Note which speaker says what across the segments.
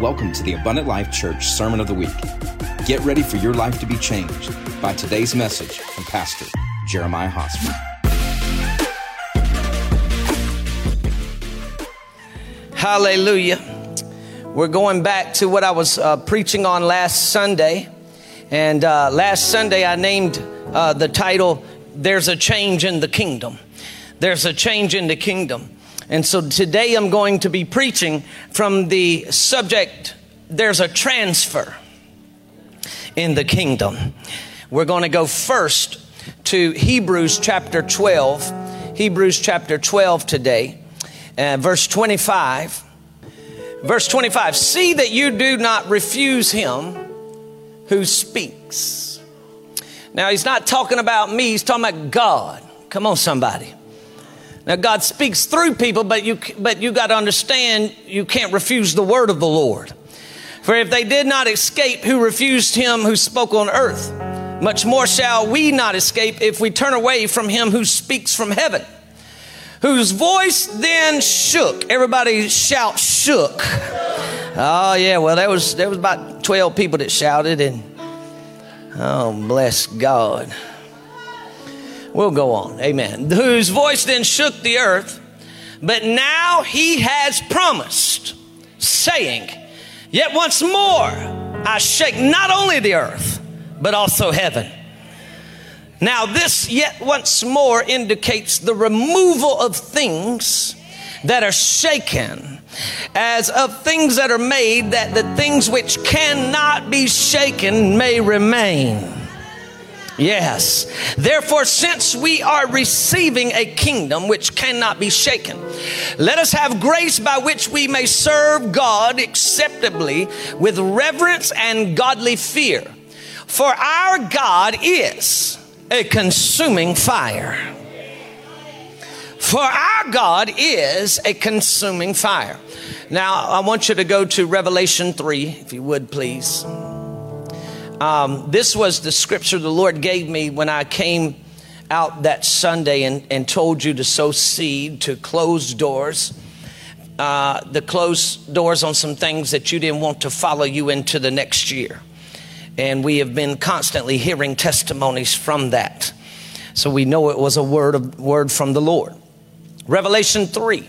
Speaker 1: Welcome to the Abundant Life Church Sermon of the Week. Get ready for your life to be changed by today's message from Pastor Jeremiah Hosmer.
Speaker 2: Hallelujah. We're going back to what I was uh, preaching on last Sunday. And uh, last Sunday, I named uh, the title, There's a Change in the Kingdom. There's a Change in the Kingdom. And so today I'm going to be preaching from the subject there's a transfer in the kingdom. We're going to go first to Hebrews chapter 12. Hebrews chapter 12 today, uh, verse 25. Verse 25 See that you do not refuse him who speaks. Now, he's not talking about me, he's talking about God. Come on, somebody. Now, God speaks through people, but you, but you got to understand you can't refuse the word of the Lord. For if they did not escape who refused him who spoke on earth, much more shall we not escape if we turn away from him who speaks from heaven, whose voice then shook. Everybody shout, shook. Oh, yeah, well, there was, there was about 12 people that shouted, and oh, bless God. We'll go on. Amen. Whose voice then shook the earth, but now he has promised, saying, Yet once more I shake not only the earth, but also heaven. Now, this yet once more indicates the removal of things that are shaken, as of things that are made, that the things which cannot be shaken may remain. Yes. Therefore, since we are receiving a kingdom which cannot be shaken, let us have grace by which we may serve God acceptably with reverence and godly fear. For our God is a consuming fire. For our God is a consuming fire. Now, I want you to go to Revelation 3, if you would, please. Um, this was the scripture the Lord gave me when I came out that Sunday and, and told you to sow seed to close doors. Uh, the closed doors on some things that you didn't want to follow you into the next year. And we have been constantly hearing testimonies from that. So we know it was a word of word from the Lord. Revelation 3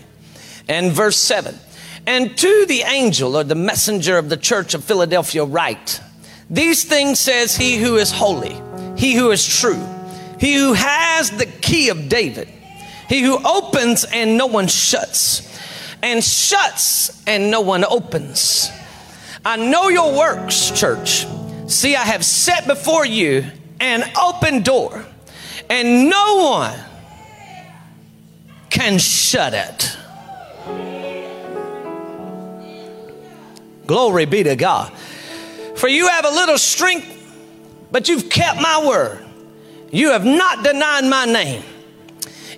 Speaker 2: and verse 7. And to the angel or the messenger of the church of Philadelphia write, these things says he who is holy, he who is true, he who has the key of David, he who opens and no one shuts, and shuts and no one opens. I know your works, church. See, I have set before you an open door, and no one can shut it. Glory be to God. For you have a little strength, but you've kept my word. You have not denied my name.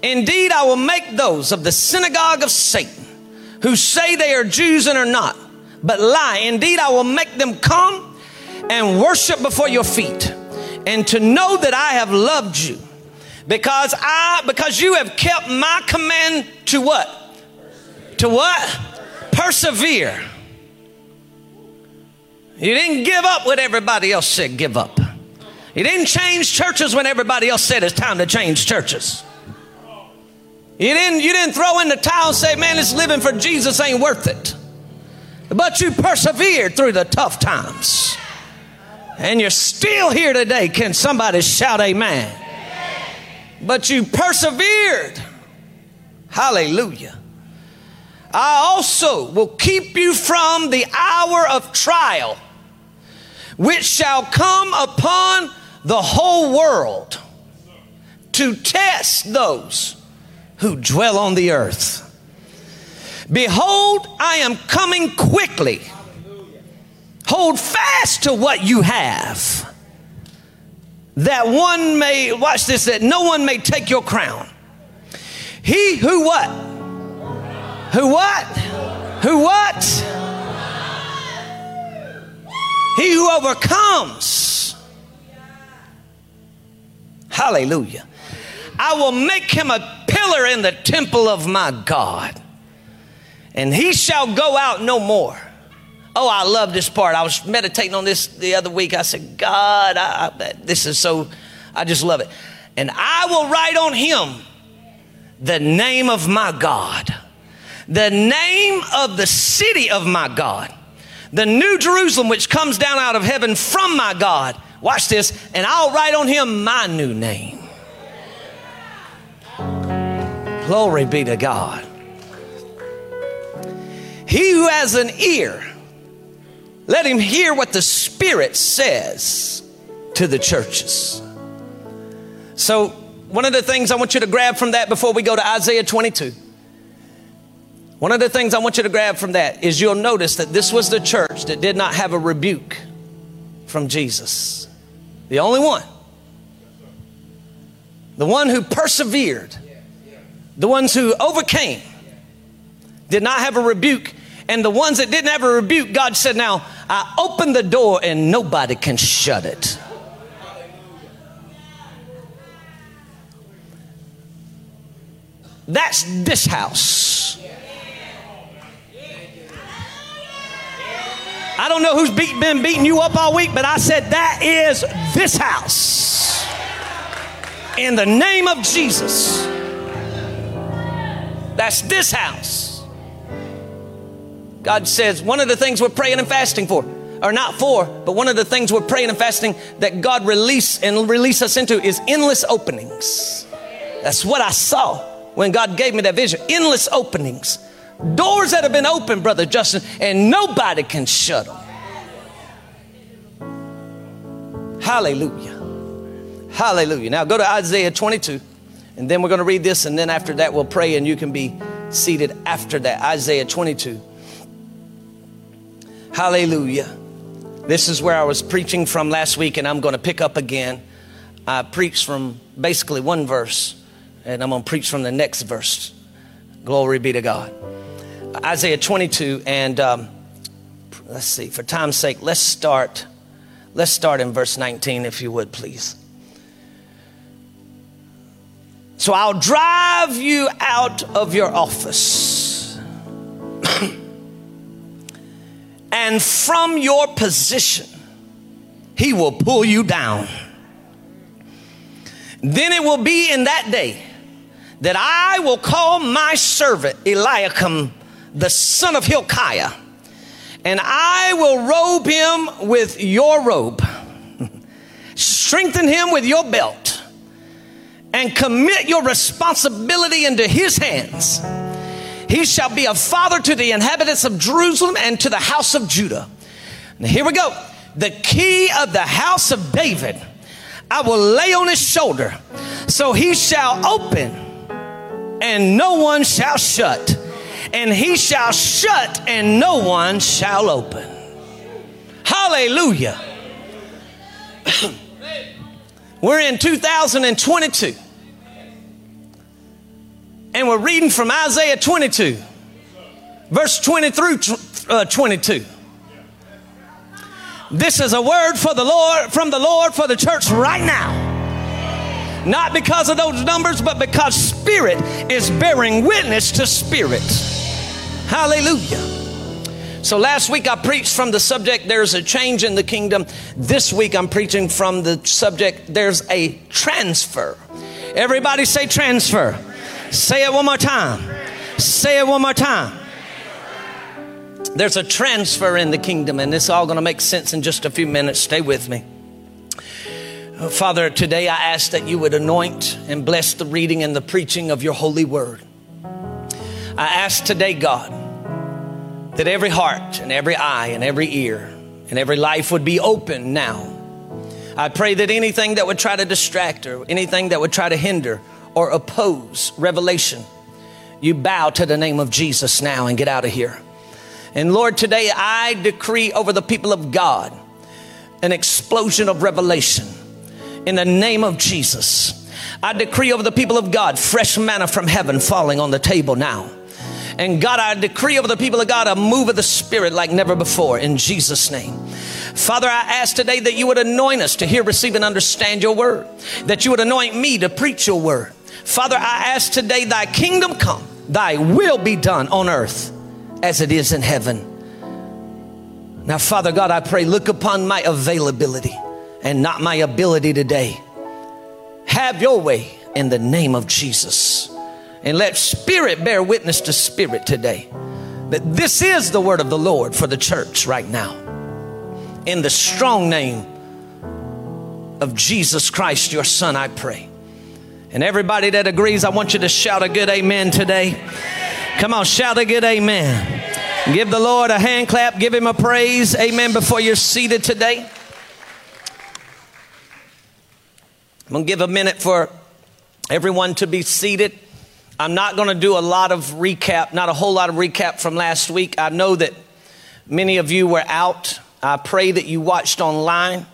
Speaker 2: Indeed, I will make those of the synagogue of Satan who say they are Jews and are not, but lie. Indeed, I will make them come and worship before your feet and to know that I have loved you because I because you have kept my command to what? To what? Persevere. You didn't give up when everybody else said give up. You didn't change churches when everybody else said it's time to change churches. You didn't, you didn't throw in the towel and say, man, this living for Jesus ain't worth it. But you persevered through the tough times. And you're still here today. Can somebody shout amen? But you persevered. Hallelujah. I also will keep you from the hour of trial which shall come upon the whole world to test those who dwell on the earth. Behold, I am coming quickly. Hold fast to what you have, that one may, watch this, that no one may take your crown. He who what? Who what? Who what? He who overcomes. Hallelujah. I will make him a pillar in the temple of my God, and he shall go out no more. Oh, I love this part. I was meditating on this the other week. I said, God, I, I, this is so, I just love it. And I will write on him the name of my God, the name of the city of my God, the new Jerusalem which comes down out of heaven from my God. Watch this, and I'll write on him my new name. Glory be to God. He who has an ear, let him hear what the Spirit says to the churches. So, one of the things I want you to grab from that before we go to Isaiah 22, one of the things I want you to grab from that is you'll notice that this was the church that did not have a rebuke from Jesus. The only one. The one who persevered. The ones who overcame did not have a rebuke. And the ones that didn't have a rebuke, God said, Now I open the door and nobody can shut it. That's this house. I don't know who's beat, been beating you up all week, but I said that is this house. In the name of Jesus. That's this house. God says one of the things we're praying and fasting for, or not for, but one of the things we're praying and fasting that God release and release us into is endless openings. That's what I saw when God gave me that vision. Endless openings. Doors that have been opened, Brother Justin, and nobody can shut them. Hallelujah. Hallelujah. Now go to Isaiah 22, and then we're going to read this, and then after that we'll pray, and you can be seated after that. Isaiah 22. Hallelujah. This is where I was preaching from last week, and I'm going to pick up again. I preached from basically one verse, and I'm going to preach from the next verse. Glory be to God. Isaiah 22, and um, let's see, for time's sake, let's start. Let's start in verse 19, if you would, please. So I'll drive you out of your office and from your position, he will pull you down. Then it will be in that day that I will call my servant Eliakim, the son of Hilkiah, and I will robe him with your robe, strengthen him with your belt, and commit your responsibility into his hands. He shall be a father to the inhabitants of Jerusalem and to the house of Judah. Now, here we go. The key of the house of David I will lay on his shoulder, so he shall open and no one shall shut, and he shall shut and no one shall open. Hallelujah. We're in 2022. And we're reading from Isaiah 22, verse 20 through uh, 22. This is a word for the Lord, from the Lord for the church right now. Not because of those numbers, but because Spirit is bearing witness to Spirit. Hallelujah. So last week I preached from the subject, there's a change in the kingdom. This week I'm preaching from the subject, there's a transfer. Everybody say transfer. Say it one more time. Say it one more time. There's a transfer in the kingdom, and it's all going to make sense in just a few minutes. Stay with me. Father, today I ask that you would anoint and bless the reading and the preaching of your holy word. I ask today, God, that every heart and every eye and every ear and every life would be open now. I pray that anything that would try to distract or anything that would try to hinder or oppose revelation, you bow to the name of Jesus now and get out of here. And Lord, today I decree over the people of God an explosion of revelation in the name of Jesus. I decree over the people of God fresh manna from heaven falling on the table now. And God, I decree over the people of God a move of the Spirit like never before in Jesus' name. Father, I ask today that you would anoint us to hear, receive, and understand your word, that you would anoint me to preach your word. Father, I ask today, thy kingdom come, thy will be done on earth as it is in heaven. Now, Father God, I pray, look upon my availability and not my ability today. Have your way in the name of Jesus. And let spirit bear witness to spirit today that this is the word of the Lord for the church right now. In the strong name of Jesus Christ, your Son, I pray. And everybody that agrees, I want you to shout a good amen today. Come on, shout a good amen. Give the Lord a hand clap, give him a praise. Amen. Before you're seated today, I'm going to give a minute for everyone to be seated. I'm not going to do a lot of recap, not a whole lot of recap from last week. I know that many of you were out. I pray that you watched online.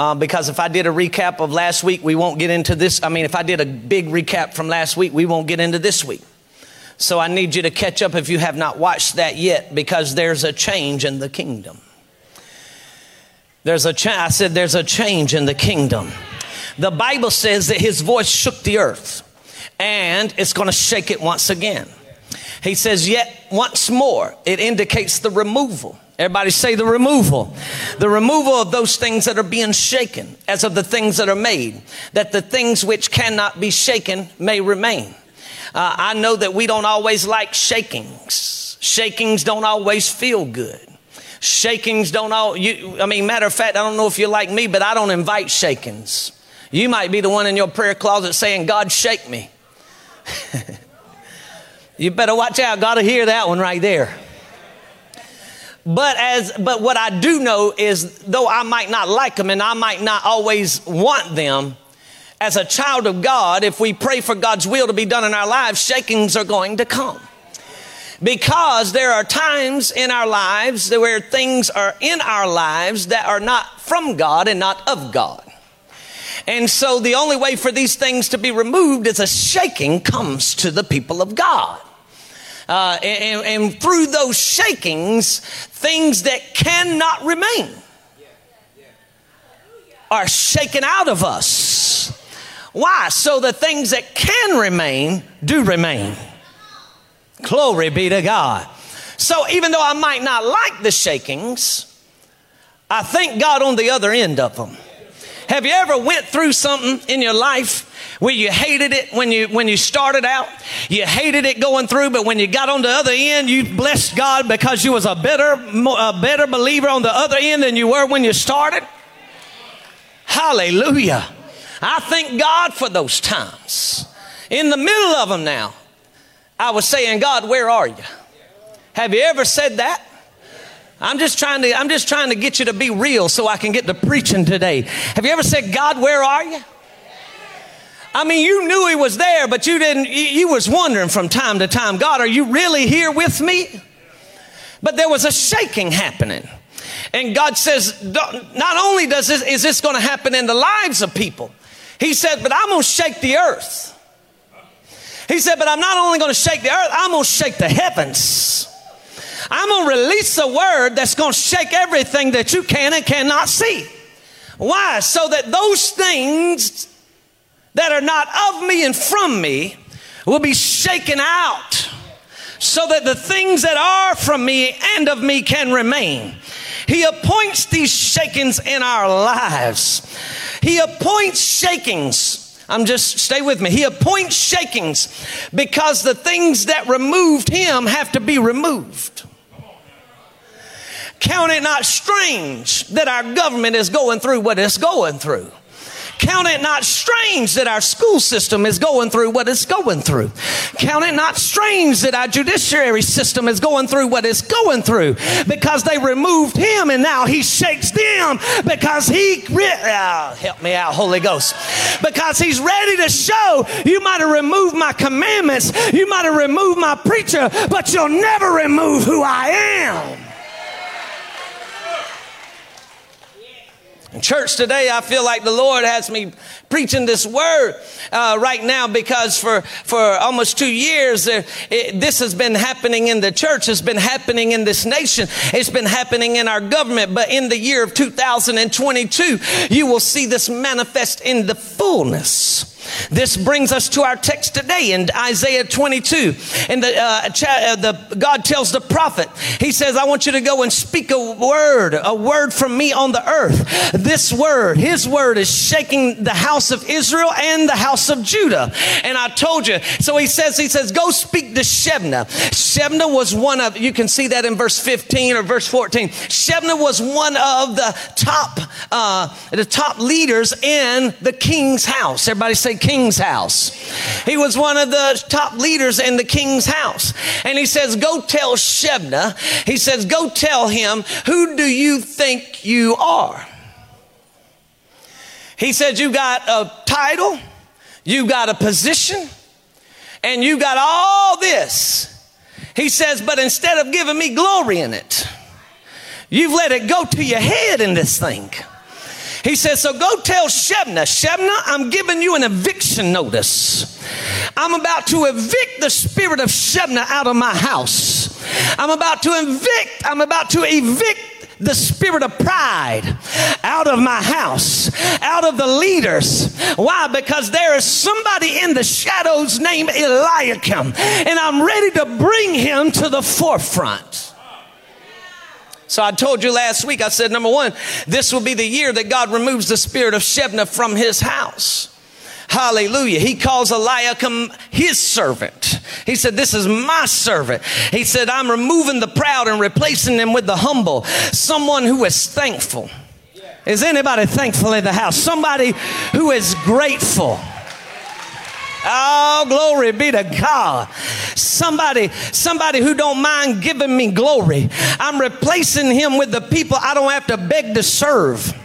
Speaker 2: Uh, because if I did a recap of last week, we won't get into this. I mean, if I did a big recap from last week, we won't get into this week. So I need you to catch up if you have not watched that yet because there's a change in the kingdom. There's a cha- I said there's a change in the kingdom. The Bible says that his voice shook the earth and it's going to shake it once again. He says, yet once more, it indicates the removal. Everybody say the removal. The removal of those things that are being shaken, as of the things that are made, that the things which cannot be shaken may remain. Uh, I know that we don't always like shakings. Shakings don't always feel good. Shakings don't all, you, I mean, matter of fact, I don't know if you're like me, but I don't invite shakings. You might be the one in your prayer closet saying, God, shake me. you better watch out. Got to hear that one right there. But as but what I do know is though I might not like them and I might not always want them, as a child of God, if we pray for God's will to be done in our lives, shakings are going to come. Because there are times in our lives where things are in our lives that are not from God and not of God. And so the only way for these things to be removed is a shaking comes to the people of God. Uh, and, and through those shakings, things that cannot remain are shaken out of us. Why? So the things that can remain do remain. Glory be to God. So even though I might not like the shakings, I thank God on the other end of them. Have you ever went through something in your life where you hated it when you when you started out? You hated it going through, but when you got on the other end, you blessed God because you was a better a better believer on the other end than you were when you started. Hallelujah. I thank God for those times. In the middle of them now, I was saying, God, where are you? Have you ever said that? I'm just trying to I'm just trying to get you to be real so I can get to preaching today. Have you ever said, God, where are you? I mean, you knew he was there, but you didn't you was wondering from time to time, God, are you really here with me? But there was a shaking happening. And God says, not only does this, is this going to happen in the lives of people, he said, But I'm going to shake the earth. He said, But I'm not only going to shake the earth, I'm going to shake the heavens. I'm going to release a word that's going to shake everything that you can and cannot see. Why? So that those things that are not of me and from me will be shaken out so that the things that are from me and of me can remain. He appoints these shakings in our lives. He appoints shakings. I'm just, stay with me. He appoints shakings because the things that removed him have to be removed. Count it not strange that our government is going through what it's going through. Count it not strange that our school system is going through what it's going through. Count it not strange that our judiciary system is going through what it's going through because they removed him and now he shakes them because he, uh, help me out, Holy Ghost, because he's ready to show you might have removed my commandments, you might have removed my preacher, but you'll never remove who I am. In church today, I feel like the Lord has me preaching this word uh, right now because for, for almost two years, uh, it, this has been happening in the church. It's been happening in this nation. It's been happening in our government. But in the year of 2022, you will see this manifest in the fullness. This brings us to our text today in Isaiah 22. And the, uh, uh, the God tells the prophet, He says, "I want you to go and speak a word, a word from me on the earth." This word, His word, is shaking the house of Israel and the house of Judah. And I told you. So He says, He says, "Go speak to Shebna." Shebna was one of. You can see that in verse 15 or verse 14. Shebna was one of the top, uh, the top leaders in the king's house. Everybody say king's house. He was one of the top leaders in the king's house. And he says, Go tell Shebna, he says, Go tell him, who do you think you are? He said, You got a title, you got a position, and you got all this. He says, But instead of giving me glory in it, you've let it go to your head in this thing. He says, So go tell Shebna, Shebna, I'm giving you an eviction notice. I'm about to evict the spirit of Shebna out of my house. I'm about to evict, I'm about to evict the spirit of pride out of my house, out of the leaders. Why? Because there is somebody in the shadows named Eliakim, and I'm ready to bring him to the forefront. So I told you last week, I said, number one, this will be the year that God removes the spirit of Shebna from his house. Hallelujah. He calls Eliakim his servant. He said, This is my servant. He said, I'm removing the proud and replacing them with the humble. Someone who is thankful. Is anybody thankful in the house? Somebody who is grateful. Oh, glory be to God. Somebody, somebody who don't mind giving me glory. I'm replacing him with the people I don't have to beg to serve.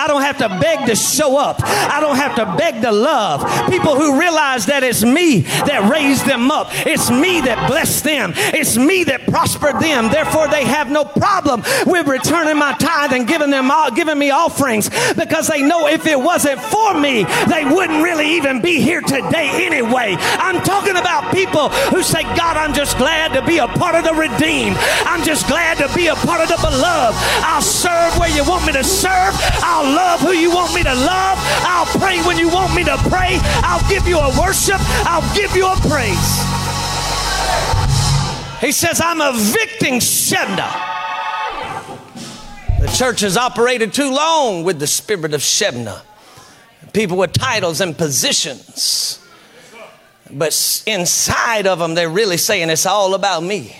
Speaker 2: I don't have to beg to show up. I don't have to beg to love. People who realize that it's me that raised them up. It's me that blessed them. It's me that prospered them. Therefore, they have no problem with returning my tithe and giving them all, giving me offerings because they know if it wasn't for me, they wouldn't really even be here today anyway. I'm talking about people who say, God, I'm just glad to be a part of the redeemed. I'm just glad to be a part of the beloved. I'll serve where you want me to serve. I'll love who you want me to love. I'll pray when you want me to pray. I'll give you a worship. I'll give you a praise. He says, I'm evicting Shebna. The church has operated too long with the spirit of Shebna. People with titles and positions. But inside of them, they're really saying it's all about me.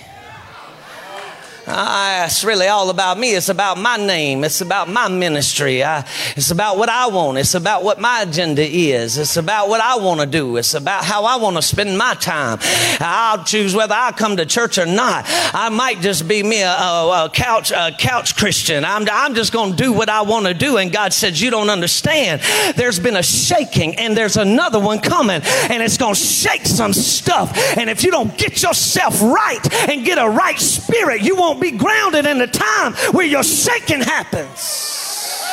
Speaker 2: Uh, it's really all about me. It's about my name. It's about my ministry. I, it's about what I want. It's about what my agenda is. It's about what I want to do. It's about how I want to spend my time. I'll choose whether I come to church or not. I might just be me a, a, a couch a couch Christian. I'm, I'm just going to do what I want to do. And God says, You don't understand. There's been a shaking, and there's another one coming, and it's going to shake some stuff. And if you don't get yourself right and get a right spirit, you won't be grounded in the time where your shaking happens.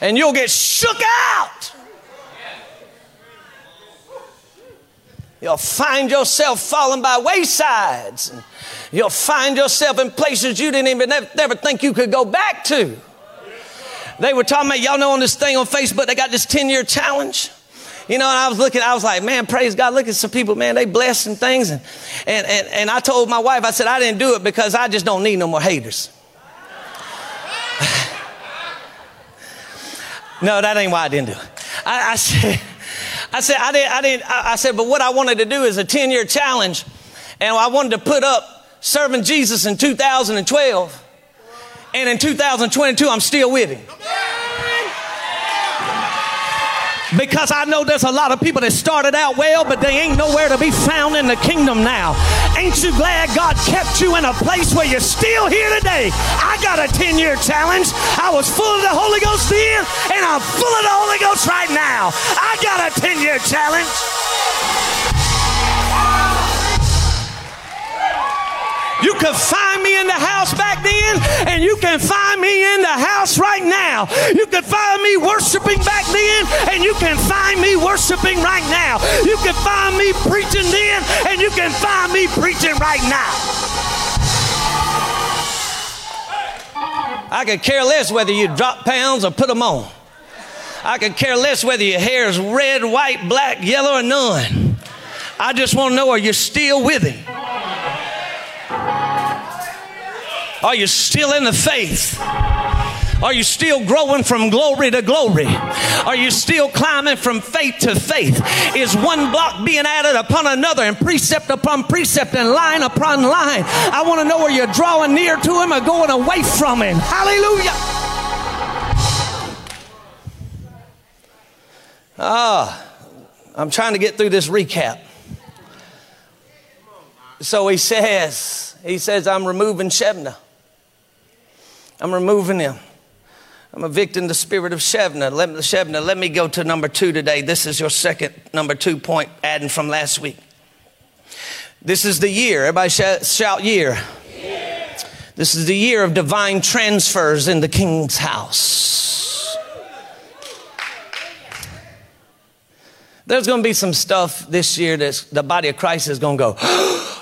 Speaker 2: And you'll get shook out. You'll find yourself falling by waysides. And you'll find yourself in places you didn't even never, never think you could go back to. They were talking about, y'all know on this thing on Facebook, they got this 10 year challenge. You know, and I was looking, I was like, man, praise God, look at some people, man, they blessed and things. And, and, and, and I told my wife, I said, I didn't do it because I just don't need no more haters. no, that ain't why I didn't do it. I, I said, I said, I didn't, I didn't, I said, but what I wanted to do is a 10 year challenge. And I wanted to put up serving Jesus in 2012. And in 2022, I'm still with him. Because I know there's a lot of people that started out well, but they ain't nowhere to be found in the kingdom now. Ain't you glad God kept you in a place where you're still here today? I got a 10 year challenge. I was full of the Holy Ghost then, and I'm full of the Holy Ghost right now. I got a 10 year challenge. You could find me in the house back then, and you can find me in the house right now. You could find me worshiping back then, and you can find me worshiping right now. You can find me preaching then, and you can find me preaching right now. I could care less whether you drop pounds or put them on. I could care less whether your hair is red, white, black, yellow, or none. I just want to know are you still with Him? Are you still in the faith? Are you still growing from glory to glory? Are you still climbing from faith to faith? Is one block being added upon another and precept upon precept and line upon line? I want to know where you're drawing near to Him or going away from Him. Hallelujah. Ah, I'm trying to get through this recap. So he says, he says, I'm removing Shebna. I'm removing him. I'm evicting the spirit of Shebna. Let, Shebna. let me go to number two today. This is your second number two point, adding from last week. This is the year. Everybody shout, shout year. year. This is the year of divine transfers in the king's house. There's going to be some stuff this year that the body of Christ is going to go, oh,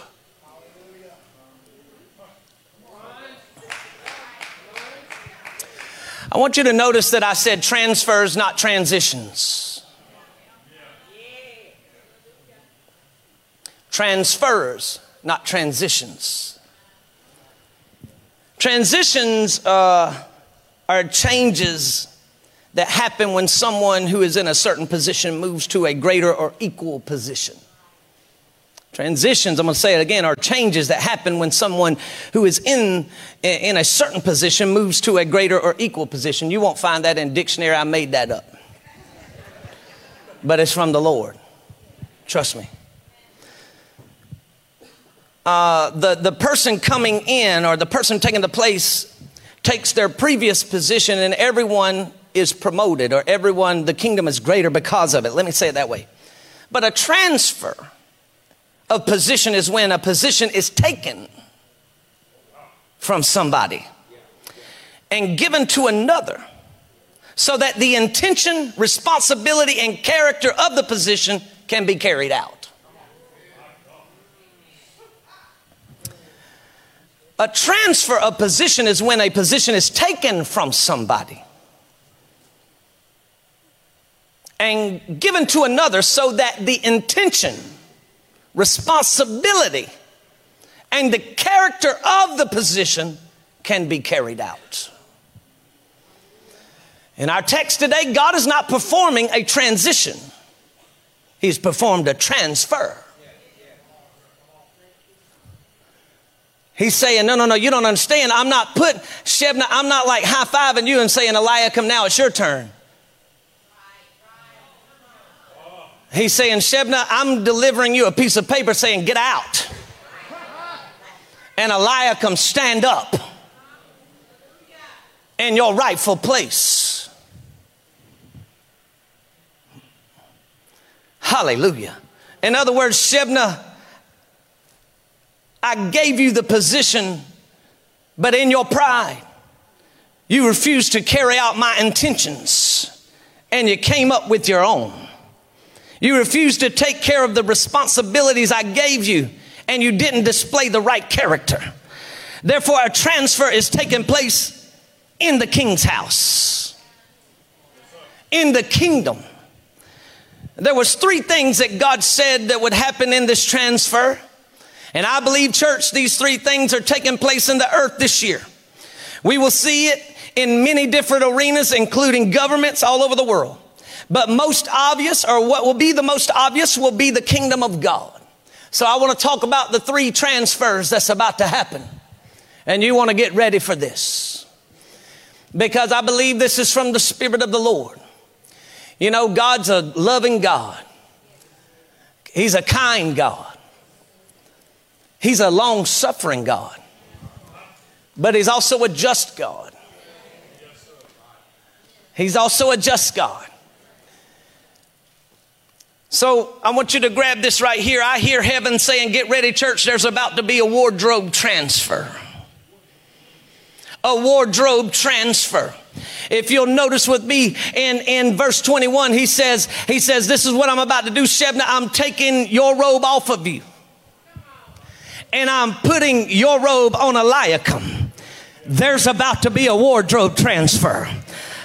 Speaker 2: I want you to notice that I said transfers, not transitions. Transfers, not transitions. Transitions uh, are changes that happen when someone who is in a certain position moves to a greater or equal position. Transitions, I'm going to say it again, are changes that happen when someone who is in, in a certain position moves to a greater or equal position. You won't find that in dictionary. I made that up. But it's from the Lord. Trust me. Uh, the, the person coming in or the person taking the place takes their previous position and everyone is promoted or everyone, the kingdom is greater because of it. Let me say it that way. But a transfer of position is when a position is taken from somebody and given to another so that the intention, responsibility, and character of the position can be carried out. A transfer of position is when a position is taken from somebody and given to another so that the intention, responsibility, and the character of the position can be carried out. In our text today, God is not performing a transition, He's performed a transfer. He's saying, no, no, no, you don't understand. I'm not putting, Shebna, I'm not like high fiving you and saying, Eliakim, now it's your turn. He's saying, Shebna, I'm delivering you a piece of paper saying, get out. And Eliakim, stand up in your rightful place. Hallelujah. In other words, Shebna, I gave you the position, but in your pride, you refused to carry out my intentions and you came up with your own. You refused to take care of the responsibilities I gave you, and you didn't display the right character. Therefore, a transfer is taking place in the king's house, in the kingdom. There was three things that God said that would happen in this transfer. And I believe, church, these three things are taking place in the earth this year. We will see it in many different arenas, including governments all over the world. But most obvious, or what will be the most obvious, will be the kingdom of God. So I want to talk about the three transfers that's about to happen. And you want to get ready for this. Because I believe this is from the Spirit of the Lord. You know, God's a loving God. He's a kind God. He's a long suffering God. But He's also a just God. He's also a just God. So I want you to grab this right here. I hear heaven saying, Get ready, church, there's about to be a wardrobe transfer. A wardrobe transfer. If you'll notice with me in, in verse 21, he says, he says, This is what I'm about to do, Shebna. I'm taking your robe off of you. And I'm putting your robe on Eliakim. There's about to be a wardrobe transfer.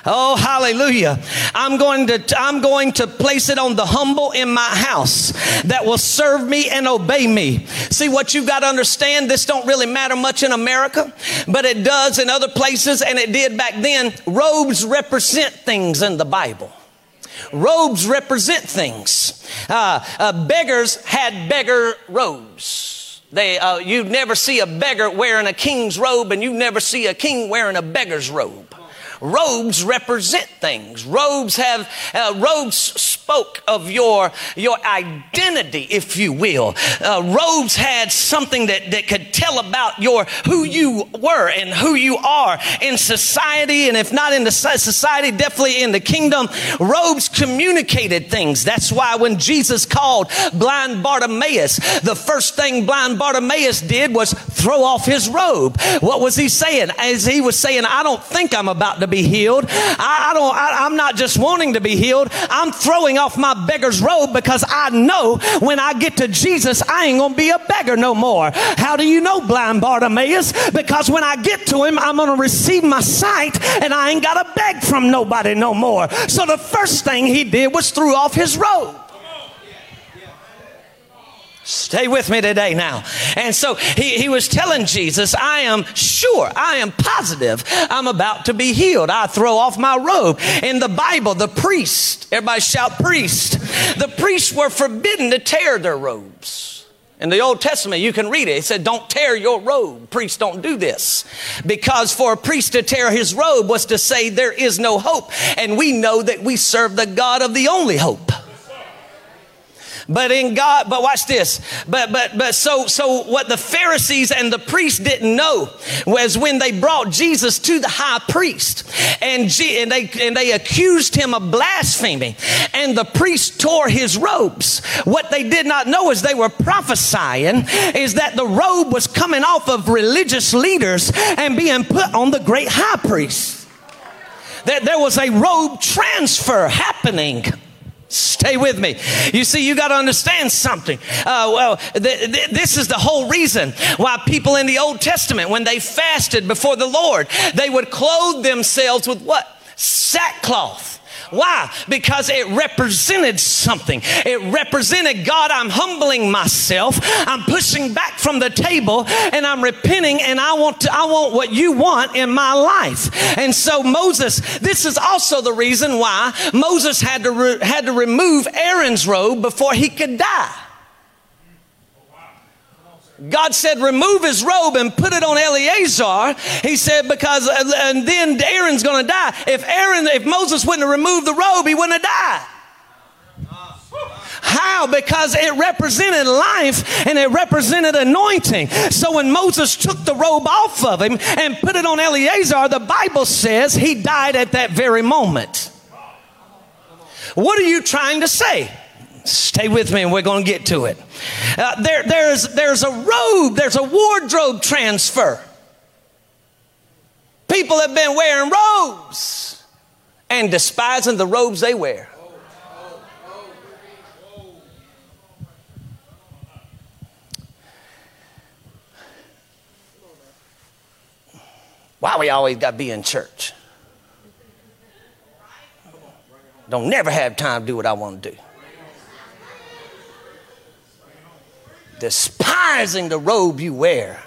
Speaker 2: Oh, hallelujah. I'm going to, I'm going to place it on the humble in my house that will serve me and obey me. See what you've got to understand. This don't really matter much in America, but it does in other places and it did back then. Robes represent things in the Bible. Robes represent things. Uh, uh, beggars had beggar robes. They, uh, you never see a beggar wearing a king's robe, and you'd never see a king wearing a beggar's robe. Robes represent things. Robes have, uh, robes spoke of your, your identity, if you will. Uh, robes had something that, that could tell about your, who you were and who you are in society. And if not in the society, definitely in the kingdom. Robes communicated things. That's why when Jesus called blind Bartimaeus, the first thing blind Bartimaeus did was throw off his robe. What was he saying? As he was saying, I don't think I'm about to be healed. I, I don't, I, I'm not just wanting to be healed. I'm throwing off my beggar's robe because I know when I get to Jesus, I ain't going to be a beggar no more. How do you know, blind Bartimaeus? Because when I get to him, I'm going to receive my sight and I ain't got to beg from nobody no more. So the first thing he did was threw off his robe. Stay with me today now. And so he, he was telling Jesus, I am sure, I am positive I'm about to be healed. I throw off my robe. In the Bible, the priest, everybody shout priest, the priests were forbidden to tear their robes. In the Old Testament, you can read it. It said, Don't tear your robe. Priests don't do this. Because for a priest to tear his robe was to say, There is no hope. And we know that we serve the God of the only hope. But in God, but watch this. But but but so so what the Pharisees and the priests didn't know was when they brought Jesus to the high priest and, G, and they and they accused him of blasphemy and the priest tore his robes. What they did not know is they were prophesying is that the robe was coming off of religious leaders and being put on the great high priest. That there was a robe transfer happening. Stay with me. You see, you got to understand something. Uh, well, th- th- this is the whole reason why people in the Old Testament, when they fasted before the Lord, they would clothe themselves with what? Sackcloth. Why? Because it represented something. It represented God, I'm humbling myself. I'm pushing back from the table and I'm repenting and I want to, I want what you want in my life. And so Moses, this is also the reason why Moses had to, re, had to remove Aaron's robe before he could die. God said, remove his robe and put it on Eleazar. He said, because, uh, and then Aaron's going to die. If Aaron, if Moses wouldn't have removed the robe, he wouldn't have died. How? Because it represented life and it represented anointing. So when Moses took the robe off of him and put it on Eleazar, the Bible says he died at that very moment. What are you trying to say? Stay with me and we're going to get to it. Uh, there, there's, there's a robe, there's a wardrobe transfer. People have been wearing robes and despising the robes they wear. Why we always got to be in church? Don't never have time to do what I want to do. Despising the robe you wear.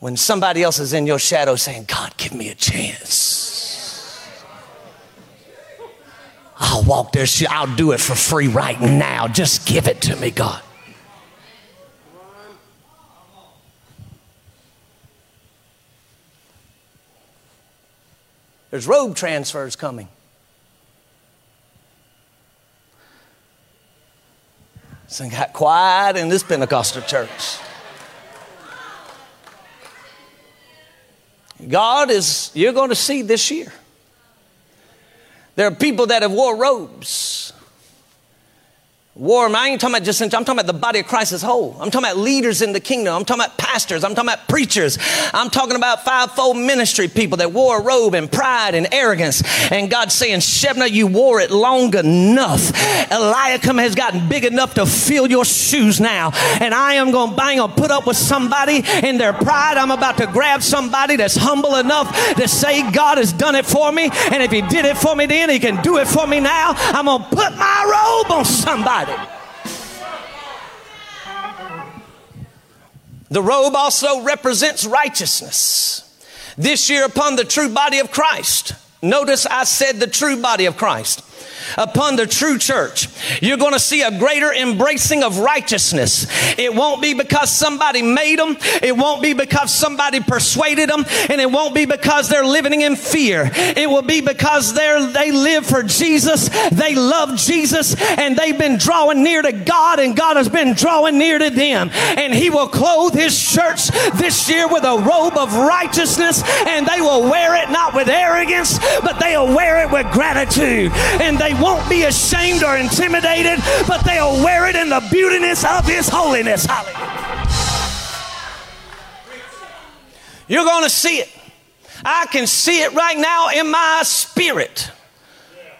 Speaker 2: When somebody else is in your shadow saying, God, give me a chance. I'll walk there. I'll do it for free right now. Just give it to me, God. There's robe transfers coming. It got quiet in this Pentecostal church. God is, you're going to see this year. There are people that have wore robes. War, I ain't talking about just, I'm talking about the body of Christ as whole. I'm talking about leaders in the kingdom. I'm talking about pastors. I'm talking about preachers. I'm talking about fivefold ministry people that wore a robe and pride and arrogance. And God's saying, Shebna, you wore it long enough. Eliakim has gotten big enough to fill your shoes now. And I am going to bang or put up with somebody in their pride. I'm about to grab somebody that's humble enough to say, God has done it for me. And if he did it for me then, he can do it for me now. I'm going to put my robe on somebody. The robe also represents righteousness. This year, upon the true body of Christ, notice I said the true body of Christ upon the true church, you're going to see a greater embracing of righteousness. It won't be because somebody made them, it won't be because somebody persuaded them, and it won't be because they're living in fear. It will be because they're, they live for Jesus, they love Jesus, and they've been drawing near to God, and God has been drawing near to them. And He will clothe His church this year with a robe of righteousness, and they will wear it not with arrogance, but they'll wear it with gratitude. And they won't be ashamed or intimidated, but they'll wear it in the beautiness of His holiness. Hallelujah. You're going to see it. I can see it right now in my spirit.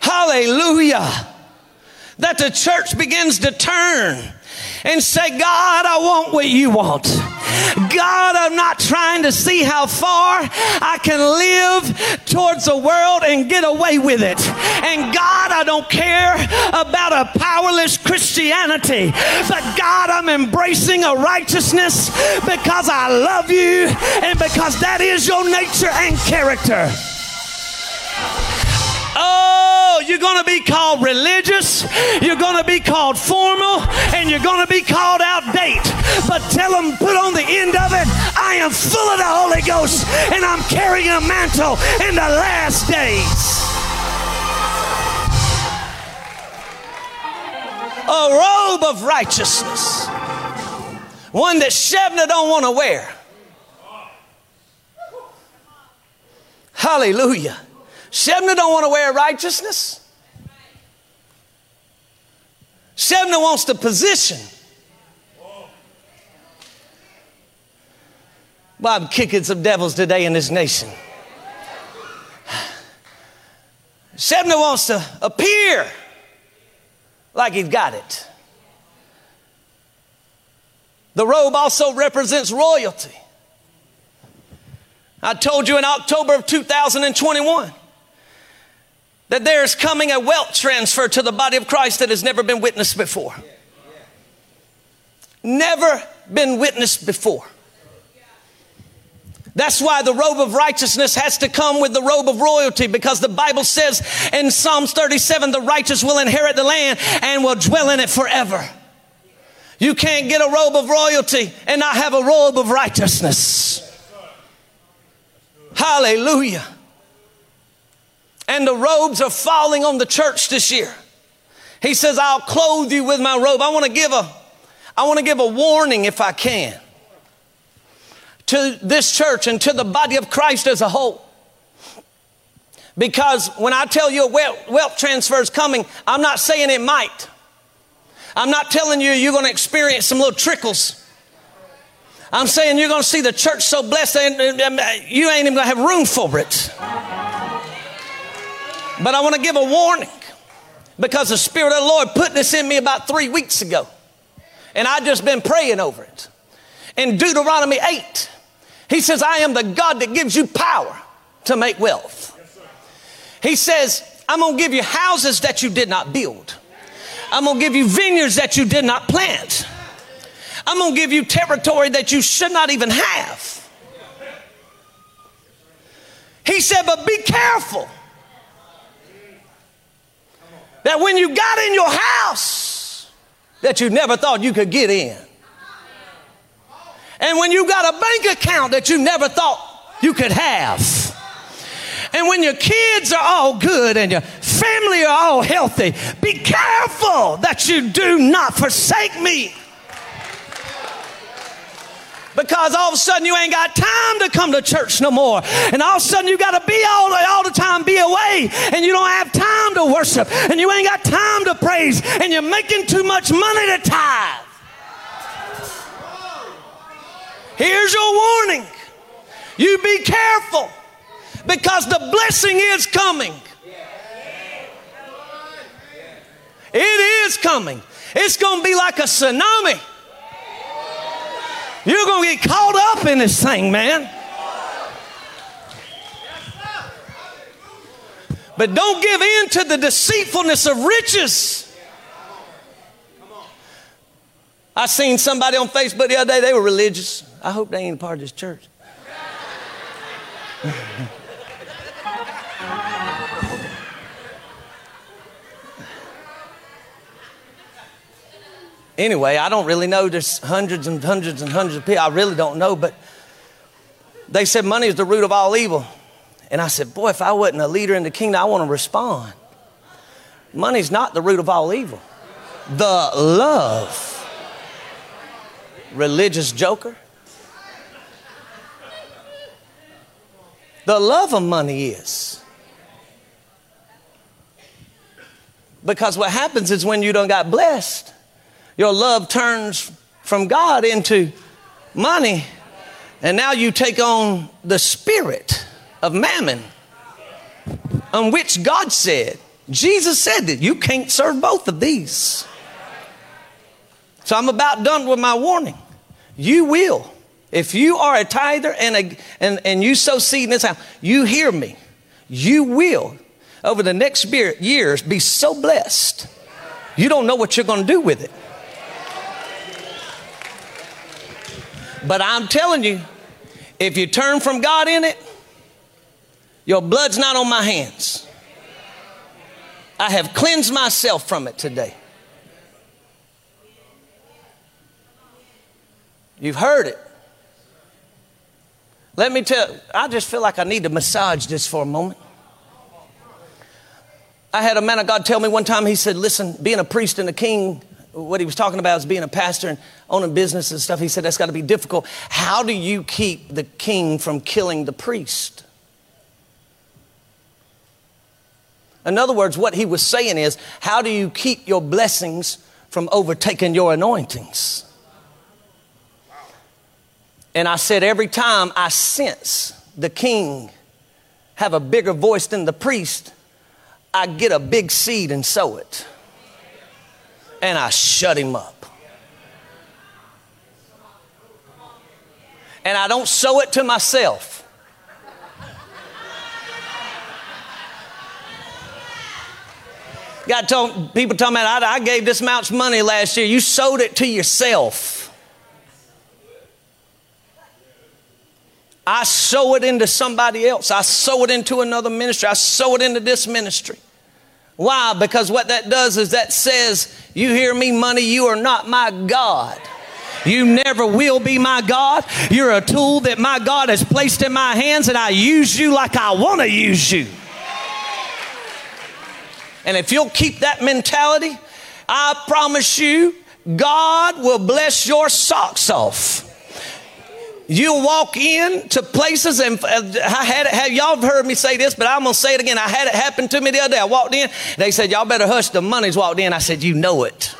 Speaker 2: Hallelujah. That the church begins to turn and say, God, I want what you want. God, I'm not trying to see how far I can live towards the world and get away with it. And God, I don't care about a powerless Christianity, but God, I'm embracing a righteousness because I love you and because that is your nature and character. Oh, you're going to be called religious, you're going to be called formal, and you're going to be called outdate. But tell them, put on the end of it, I am full of the Holy Ghost, and I'm carrying a mantle in the last days. A robe of righteousness, one that Shebna don't want to wear. Hallelujah. Shebna don't want to wear righteousness. Shebna wants the position. Well, I'm kicking some devils today in this nation. Shebna wants to appear like he's got it. The robe also represents royalty. I told you in October of 2021 that there is coming a wealth transfer to the body of Christ that has never been witnessed before. Never been witnessed before. That's why the robe of righteousness has to come with the robe of royalty because the Bible says in Psalms 37 the righteous will inherit the land and will dwell in it forever. You can't get a robe of royalty and not have a robe of righteousness. Hallelujah and the robes are falling on the church this year. He says, I'll clothe you with my robe. I want to give a, I want to give a warning if I can to this church and to the body of Christ as a whole. Because when I tell you a wealth, wealth transfer is coming, I'm not saying it might. I'm not telling you you're going to experience some little trickles. I'm saying you're going to see the church so blessed you ain't even going to have room for it. But I want to give a warning because the Spirit of the Lord put this in me about three weeks ago. And I just been praying over it. In Deuteronomy 8, he says, I am the God that gives you power to make wealth. He says, I'm going to give you houses that you did not build. I'm going to give you vineyards that you did not plant. I'm going to give you territory that you should not even have. He said, but be careful that when you got in your house that you never thought you could get in. And when you got a bank account that you never thought you could have. And when your kids are all good and your family are all healthy, be careful that you do not forsake me. Because all of a sudden you ain't got time to come to church no more. And all of a sudden you got to be all, all the time, be away, and you don't have time to worship, and you ain't got time to praise, and you're making too much money to tithe. Here's your warning. You be careful because the blessing is coming. It is coming. It's going to be like a tsunami. You're going to get caught up in this thing, man. But don't give in to the deceitfulness of riches. I seen somebody on Facebook the other day, they were religious. I hope they ain't a part of this church. anyway, I don't really know. There's hundreds and hundreds and hundreds of people. I really don't know, but they said money is the root of all evil. And I said, boy, if I wasn't a leader in the kingdom, I want to respond. Money's not the root of all evil. The love. Religious joker. The love of money is. Because what happens is when you don't got blessed, your love turns from God into money, and now you take on the spirit of mammon, on which God said, Jesus said that you can't serve both of these. So I'm about done with my warning. You will. If you are a tither and, a, and, and you sow seed in this house, you hear me. You will, over the next years, be so blessed. You don't know what you're going to do with it. But I'm telling you, if you turn from God in it, your blood's not on my hands. I have cleansed myself from it today. You've heard it. Let me tell I just feel like I need to massage this for a moment. I had a man of God tell me one time, he said, Listen, being a priest and a king what he was talking about is being a pastor and owning business and stuff. He said that's got to be difficult. How do you keep the king from killing the priest? In other words, what he was saying is, how do you keep your blessings from overtaking your anointings? And I said, every time I sense the king have a bigger voice than the priest, I get a big seed and sow it and I shut him up. And I don't sow it to myself. God told people talking about I, I gave this much money last year. You sowed it to yourself. I sow it into somebody else. I sow it into another ministry. I sow it into this ministry. Why? Because what that does is that says, You hear me, money, you are not my God. You never will be my God. You're a tool that my God has placed in my hands, and I use you like I want to use you. And if you'll keep that mentality, I promise you, God will bless your socks off. You walk in to places, and uh, I had it, have y'all heard me say this, but I'm gonna say it again. I had it happen to me the other day. I walked in, they said, Y'all better hush, the money's walked in. I said, You know it.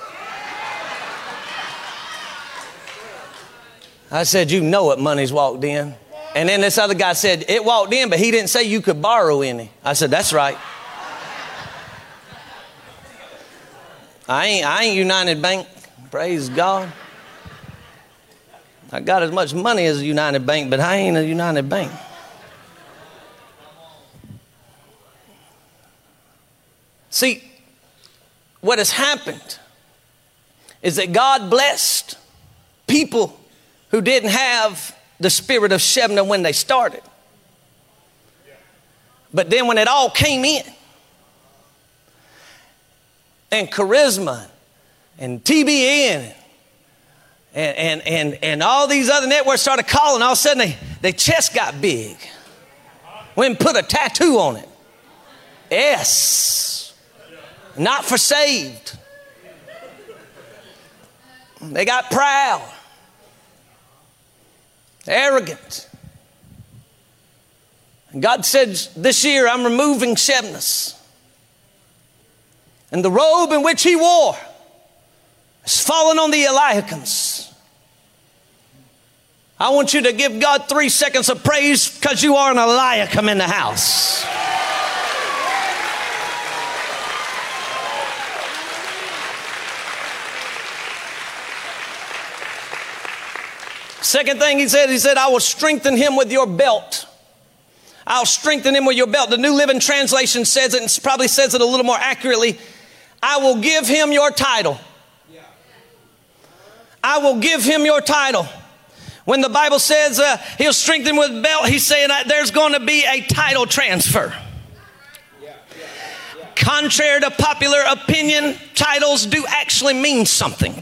Speaker 2: I said, You know it, money's walked in. And then this other guy said, It walked in, but he didn't say you could borrow any. I said, That's right. I ain't, I ain't United Bank. Praise God. I got as much money as a United Bank, but I ain't a United Bank. See, what has happened is that God blessed people who didn't have the spirit of Shebna when they started. But then when it all came in, and charisma and TBN and, and, and, and all these other networks started calling. All of a sudden, they, their chest got big. Went put a tattoo on it. S. Not for saved. They got proud. arrogant. And God said, This year I'm removing Shebnas. And the robe in which he wore has fallen on the Eliakims. I want you to give God three seconds of praise because you are an Eliakim in the house. Second thing he said, he said, I will strengthen him with your belt. I'll strengthen him with your belt. The New Living Translation says it and probably says it a little more accurately. I will give him your title. I will give him your title. When the Bible says uh, he'll strengthen with belt, he's saying that there's going to be a title transfer. Contrary to popular opinion, titles do actually mean something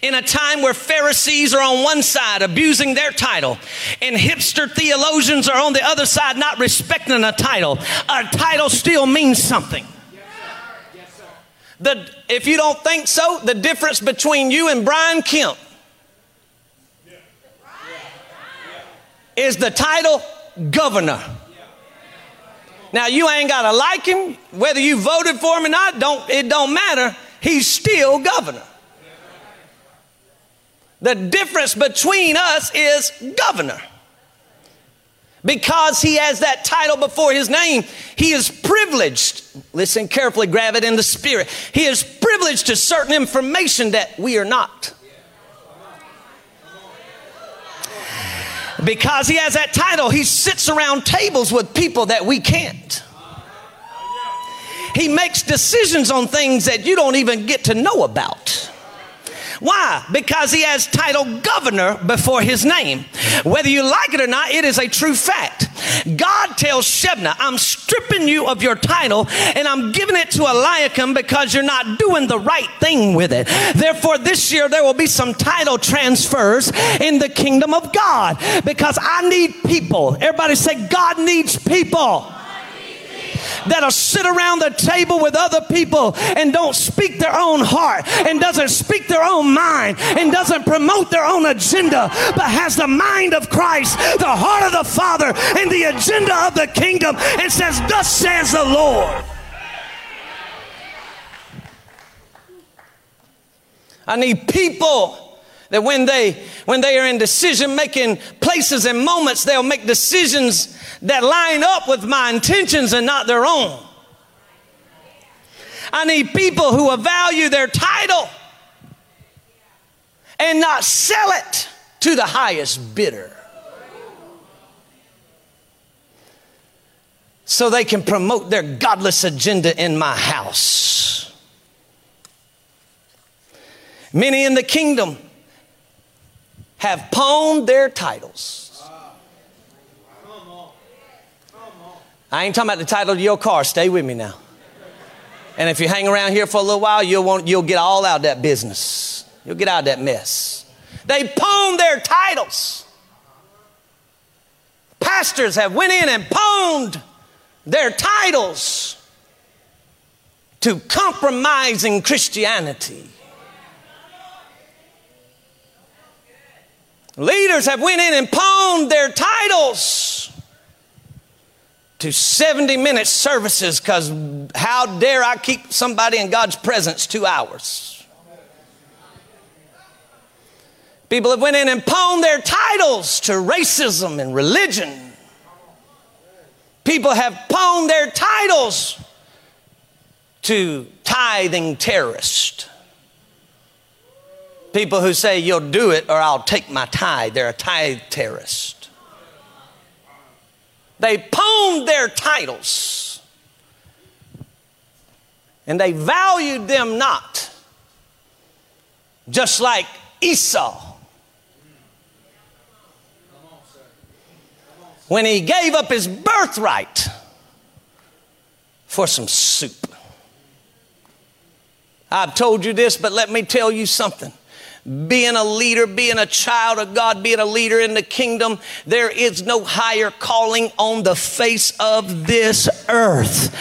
Speaker 2: in a time where Pharisees are on one side abusing their title and hipster theologians are on the other side not respecting a title, a title still means something. The, if you don't think so, the difference between you and Brian Kemp is the title governor. Now you ain't gotta like him, whether you voted for him or not, don't, it don't matter. He's still governor. The difference between us is governor. Because he has that title before his name, he is privileged. Listen carefully, grab it in the spirit. He is privileged to certain information that we are not. Because he has that title, he sits around tables with people that we can't. He makes decisions on things that you don't even get to know about. Why? Because he has title governor before his name. Whether you like it or not, it is a true fact. God tells Shebna, I'm stripping you of your title and I'm giving it to Eliakim because you're not doing the right thing with it. Therefore, this year there will be some title transfers in the kingdom of God because I need people. Everybody say, God needs people that'll sit around the table with other people and don't speak their own heart and doesn't speak their own mind and doesn't promote their own agenda, but has the mind of Christ, the heart of the Father, and the agenda of the kingdom and says, Thus says the Lord. I need people that when they when they are in decision making places and moments they'll make decisions that line up with my intentions and not their own. I need people who will value their title and not sell it to the highest bidder. So they can promote their godless agenda in my house. Many in the kingdom have pawned their titles I ain't talking about the title of your car. Stay with me now. And if you hang around here for a little while, you'll, want, you'll get all out of that business. You'll get out of that mess. They pawned their titles. Pastors have went in and pawned their titles to compromising Christianity. Leaders have went in and pawned their titles to 70 minute services because how dare I keep somebody in God's presence two hours? People have went in and pawned their titles to racism and religion. People have pawned their titles to tithing terrorist. People who say, You'll do it or I'll take my tithe. They're a tithe terrorist. They pawned their titles and they valued them not, just like Esau. When he gave up his birthright for some soup. I've told you this, but let me tell you something. Being a leader, being a child of God, being a leader in the kingdom, there is no higher calling on the face of this earth.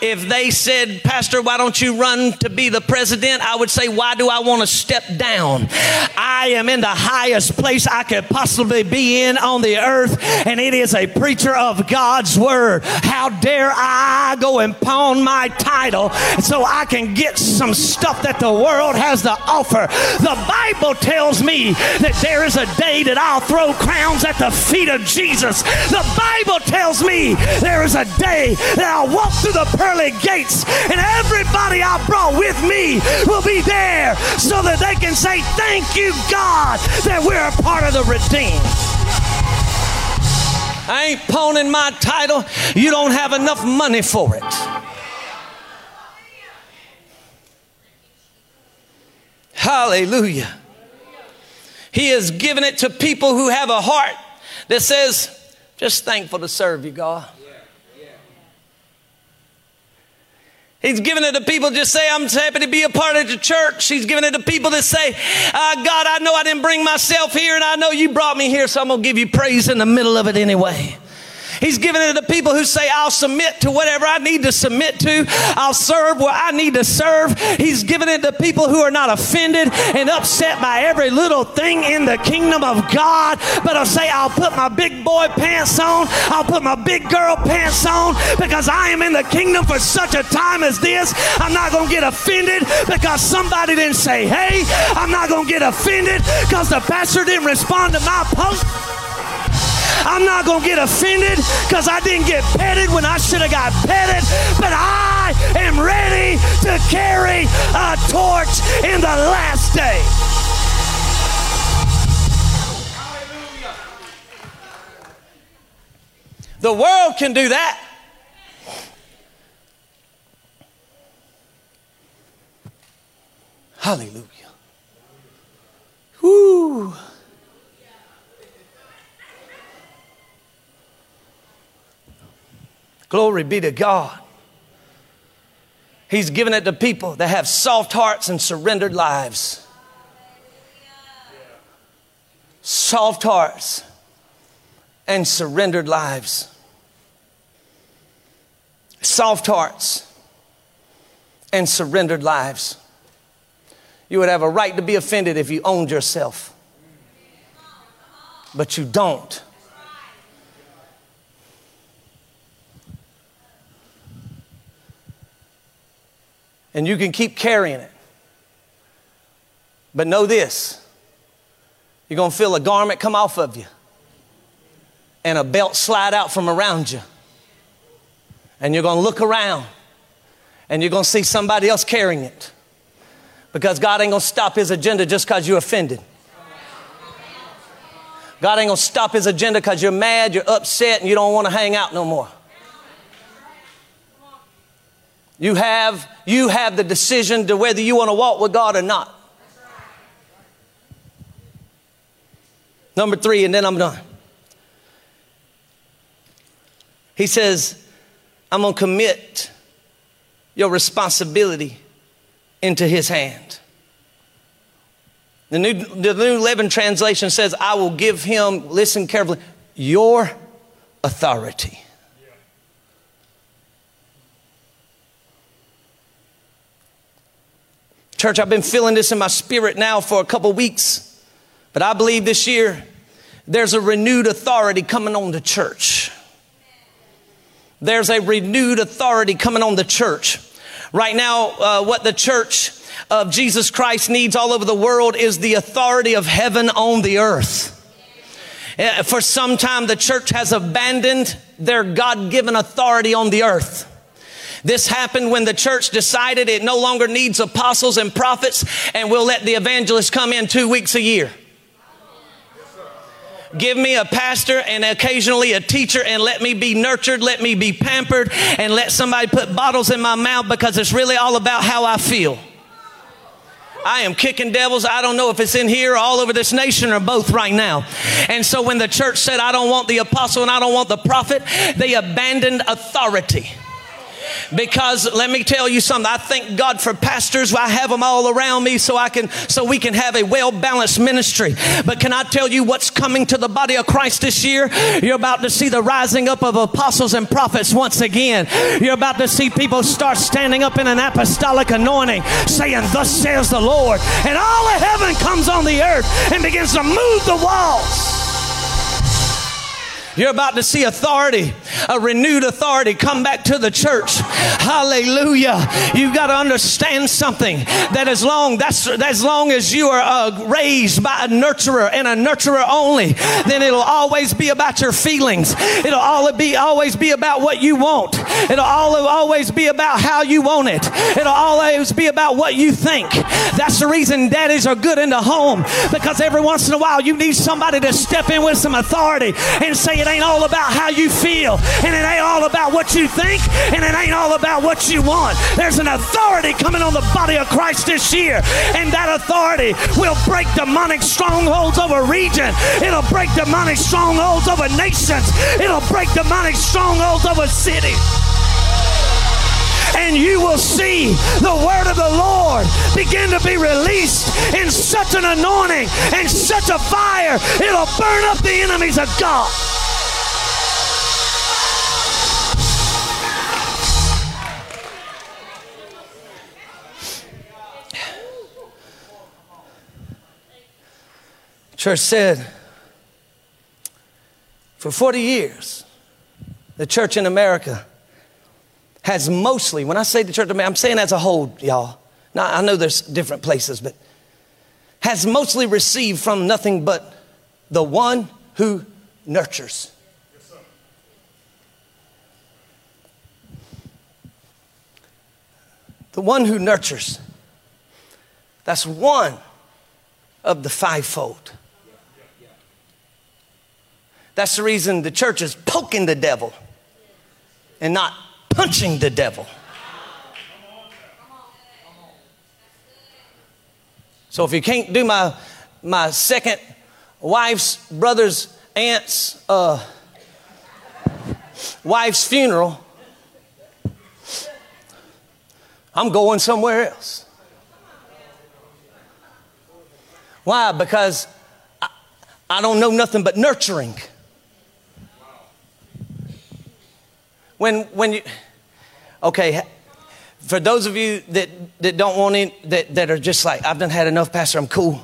Speaker 2: If they said, Pastor, why don't you run to be the president? I would say, why do I want to step down? I am in the highest place I could possibly be in on the earth, and it is a preacher of God's word. How dare I go and pawn my title so I can get some stuff that the world has to offer? The Bible tells me that there is a day that I'll throw crowns at the feet of Jesus. The Bible tells me there is a day that I'll walk through the pearly gates and everybody I brought with me will be there so that they can say, Thank you, God, that we're a part of the redeemed. I ain't pawning my title. You don't have enough money for it. Hallelujah. He has given it to people who have a heart that says, just thankful to serve you, God. He's given it to people just say, I'm happy to be a part of the church. He's given it to people that say, uh, God, I know I didn't bring myself here and I know you brought me here, so I'm going to give you praise in the middle of it anyway. He's giving it to people who say, I'll submit to whatever I need to submit to. I'll serve where I need to serve. He's giving it to people who are not offended and upset by every little thing in the kingdom of God, but I'll say, I'll put my big boy pants on. I'll put my big girl pants on because I am in the kingdom for such a time as this. I'm not going to get offended because somebody didn't say, hey. I'm not going to get offended because the pastor didn't respond to my post. I'm not going to get offended because I didn't get petted when I should have got petted. But I am ready to carry a torch in the last day. The world can do that. Hallelujah. Woo. Glory be to God. He's given it to people that have soft hearts and surrendered lives. Soft hearts and surrendered lives. Soft hearts and surrendered lives. You would have a right to be offended if you owned yourself, but you don't. And you can keep carrying it. But know this you're going to feel a garment come off of you and a belt slide out from around you. And you're going to look around and you're going to see somebody else carrying it. Because God ain't going to stop his agenda just because you're offended. God ain't going to stop his agenda because you're mad, you're upset, and you don't want to hang out no more. You have, you have the decision to whether you want to walk with God or not. Number three, and then I'm done. He says, I'm going to commit your responsibility into his hand. The New, the New Living Translation says, I will give him, listen carefully, your authority. Church, I've been feeling this in my spirit now for a couple weeks, but I believe this year there's a renewed authority coming on the church. There's a renewed authority coming on the church. Right now, uh, what the church of Jesus Christ needs all over the world is the authority of heaven on the earth. For some time, the church has abandoned their God given authority on the earth. This happened when the church decided it no longer needs apostles and prophets and we'll let the evangelists come in two weeks a year. Give me a pastor and occasionally a teacher and let me be nurtured, let me be pampered, and let somebody put bottles in my mouth because it's really all about how I feel. I am kicking devils. I don't know if it's in here or all over this nation or both right now. And so when the church said, I don't want the apostle and I don't want the prophet, they abandoned authority. Because let me tell you something. I thank God for pastors. I have them all around me so I can, so we can have a well balanced ministry. But can I tell you what's coming to the body of Christ this year? You're about to see the rising up of apostles and prophets once again. You're about to see people start standing up in an apostolic anointing saying, Thus says the Lord. And all of heaven comes on the earth and begins to move the walls. You're about to see authority, a renewed authority come back to the church. Hallelujah. You've got to understand something that as long that's as long as you are uh, raised by a nurturer and a nurturer only, then it'll always be about your feelings. It'll all be always be about what you want. It'll all, always be about how you want it. It'll always be about what you think. That's the reason daddies are good in the home because every once in a while you need somebody to step in with some authority and say it ain't all about how you feel, and it ain't all about what you think, and it ain't all about what you want. There's an authority coming on the body of Christ this year, and that authority will break demonic strongholds over region. It'll break demonic strongholds over nations. It'll break demonic strongholds over cities and you will see the word of the Lord begin to be released in such an anointing and such a fire, it'll burn up the enemies of God. Church said, for 40 years, the church in America has mostly, when I say the church, I'm saying as a whole, y'all. Now, I know there's different places, but has mostly received from nothing but the one who nurtures. the one who nurtures. That's one of the fivefold. That's the reason the church is poking the devil and not punching the devil. So if you can't do my my second wife's brother's aunt's uh, wife's funeral, I'm going somewhere else. Why? Because I, I don't know nothing but nurturing. When when you okay for those of you that that don't want it, that, that are just like i've done had enough pastor i'm cool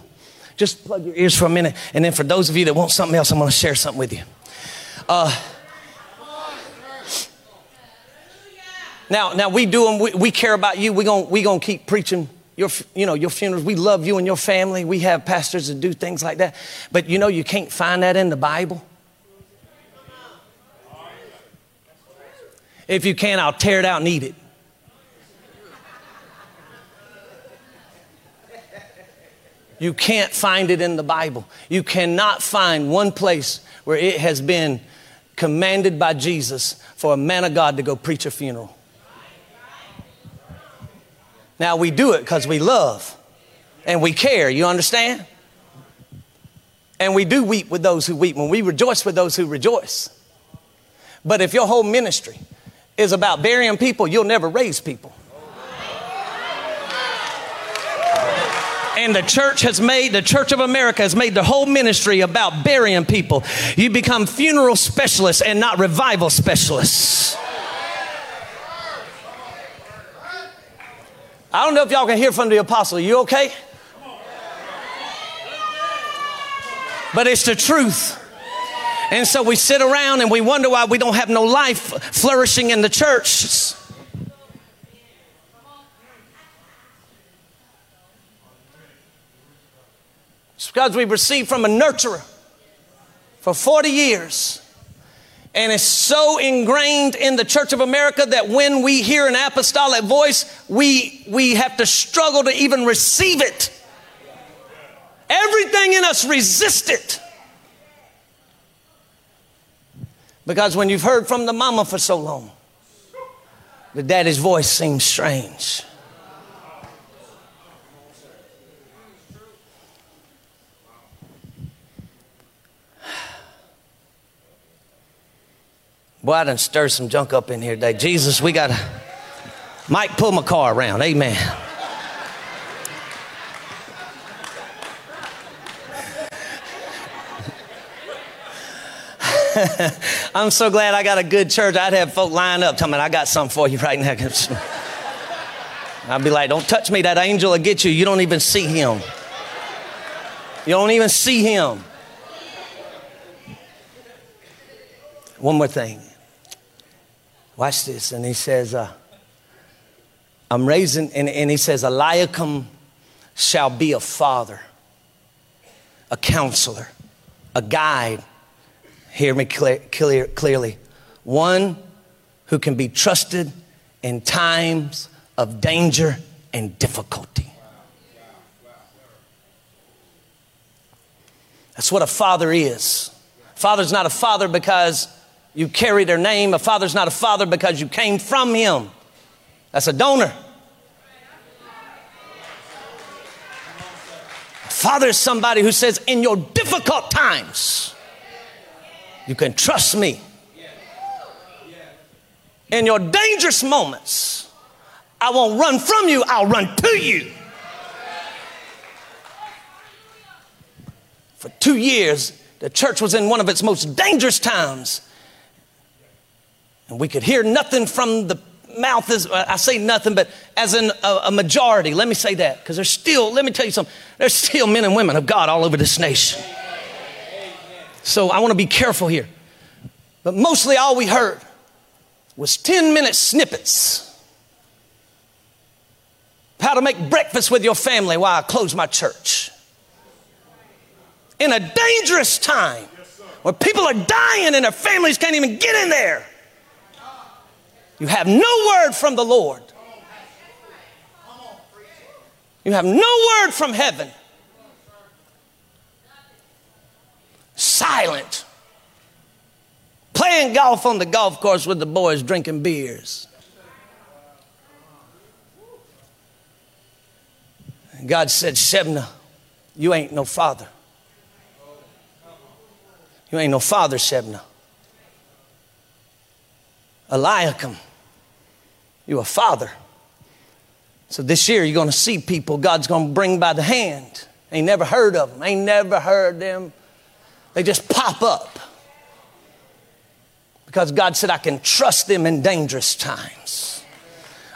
Speaker 2: just plug your ears for a minute and then for those of you that want something else i'm going to share something with you uh, now now we do them we, we care about you we're going we gonna keep preaching your, you know, your funerals. We love you and your family. We have pastors that do things like that. But you know, you can't find that in the Bible. If you can, I'll tear it out and eat it. You can't find it in the Bible. You cannot find one place where it has been commanded by Jesus for a man of God to go preach a funeral. Now we do it because we love and we care, you understand? And we do weep with those who weep when we rejoice with those who rejoice. But if your whole ministry is about burying people, you'll never raise people. And the church has made, the Church of America has made the whole ministry about burying people. You become funeral specialists and not revival specialists. I don't know if y'all can hear from the apostle. You okay? But it's the truth. And so we sit around and we wonder why we don't have no life flourishing in the church. It's because we've received from a nurturer for 40 years. And it's so ingrained in the Church of America that when we hear an apostolic voice, we, we have to struggle to even receive it. Everything in us resists it. Because when you've heard from the mama for so long, the daddy's voice seems strange. Boy, I done stirred some junk up in here today. Jesus, we gotta, Mike, pull my car around. Amen. I'm so glad I got a good church. I'd have folk line up telling me, I got something for you right now. I'd be like, don't touch me. That angel will get you. You don't even see him. You don't even see him. One more thing. Watch this. And he says, uh, I'm raising, and, and he says, Eliakim shall be a father, a counselor, a guide. Hear me clear, clear, clearly. One who can be trusted in times of danger and difficulty. That's what a father is. Father's not a father because you carry their name. A father's not a father because you came from him. That's a donor. A Father is somebody who says, in your difficult times, you can trust me. In your dangerous moments, I won't run from you, I'll run to you. For two years, the church was in one of its most dangerous times. And we could hear nothing from the mouth is, I say nothing, but as in a, a majority. Let me say that, because there's still, let me tell you something, there's still men and women of God all over this nation. So I want to be careful here. But mostly all we heard was 10 minute snippets. How to make breakfast with your family while I close my church. In a dangerous time where people are dying and their families can't even get in there. You have no word from the Lord. You have no word from heaven. Silent. Playing golf on the golf course with the boys drinking beers. God said, Shebna, you ain't no father. You ain't no father, Shebna. Eliakim, you a father. So this year you're going to see people God's going to bring by the hand. Ain't never heard of them. Ain't never heard them. They just pop up. Because God said, I can trust them in dangerous times.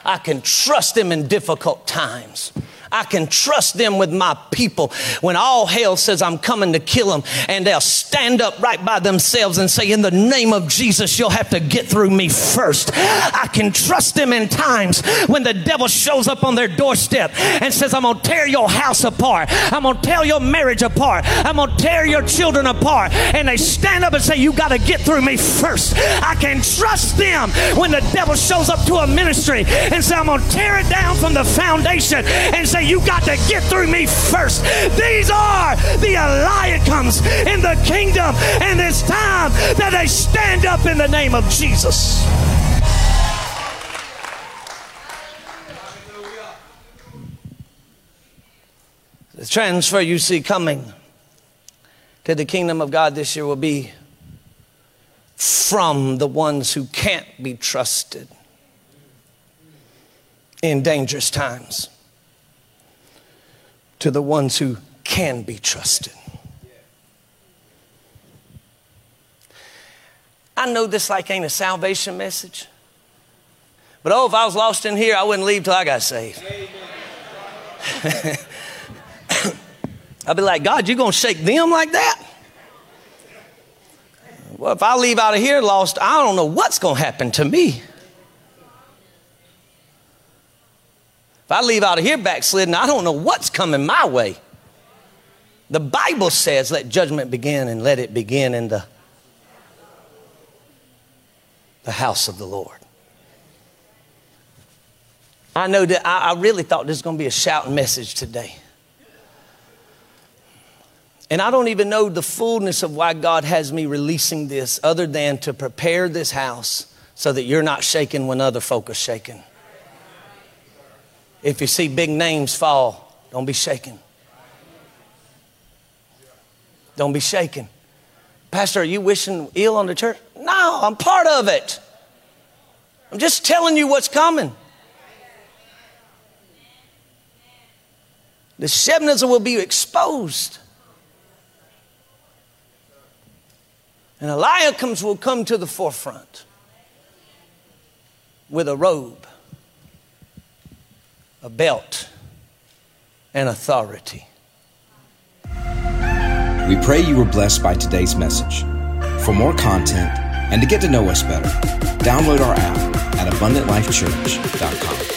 Speaker 2: I can trust them in difficult times. I can trust them with my people. When all hell says I'm coming to kill them, and they'll stand up right by themselves and say, In the name of Jesus, you'll have to get through me first. I can trust them in times when the devil shows up on their doorstep and says, I'm going to tear your house apart. I'm going to tear your marriage apart. I'm going to tear your children apart. And they stand up and say, You got to get through me first. I can trust them when the devil shows up to a ministry and say, I'm going to tear it down from the foundation and say, You got to get through me first. These are the Eliakims in the kingdom, and it's time that they stand up in the name of Jesus. The transfer you see coming to the kingdom of God this year will be from the ones who can't be trusted in dangerous times to the ones who can be trusted. I know this like ain't a salvation message. But oh, if I was lost in here, I wouldn't leave till I got saved. I'd be like, God, you gonna shake them like that? Well, if I leave out of here lost, I don't know what's gonna happen to me. I leave out of here backslidden, I don't know what's coming my way. The Bible says, let judgment begin and let it begin in the, the house of the Lord. I know that I, I really thought this was going to be a shouting message today. And I don't even know the fullness of why God has me releasing this other than to prepare this house so that you're not shaken when other folk are shaking. If you see big names fall, don't be shaken. Don't be shaken. Pastor, are you wishing ill on the church? No, I'm part of it. I'm just telling you what's coming. The Shebnazar will be exposed. And Eliakims will come to the forefront with a robe a belt, and authority.
Speaker 1: We pray you were blessed by today's message. For more content and to get to know us better, download our app at abundantlifechurch.com.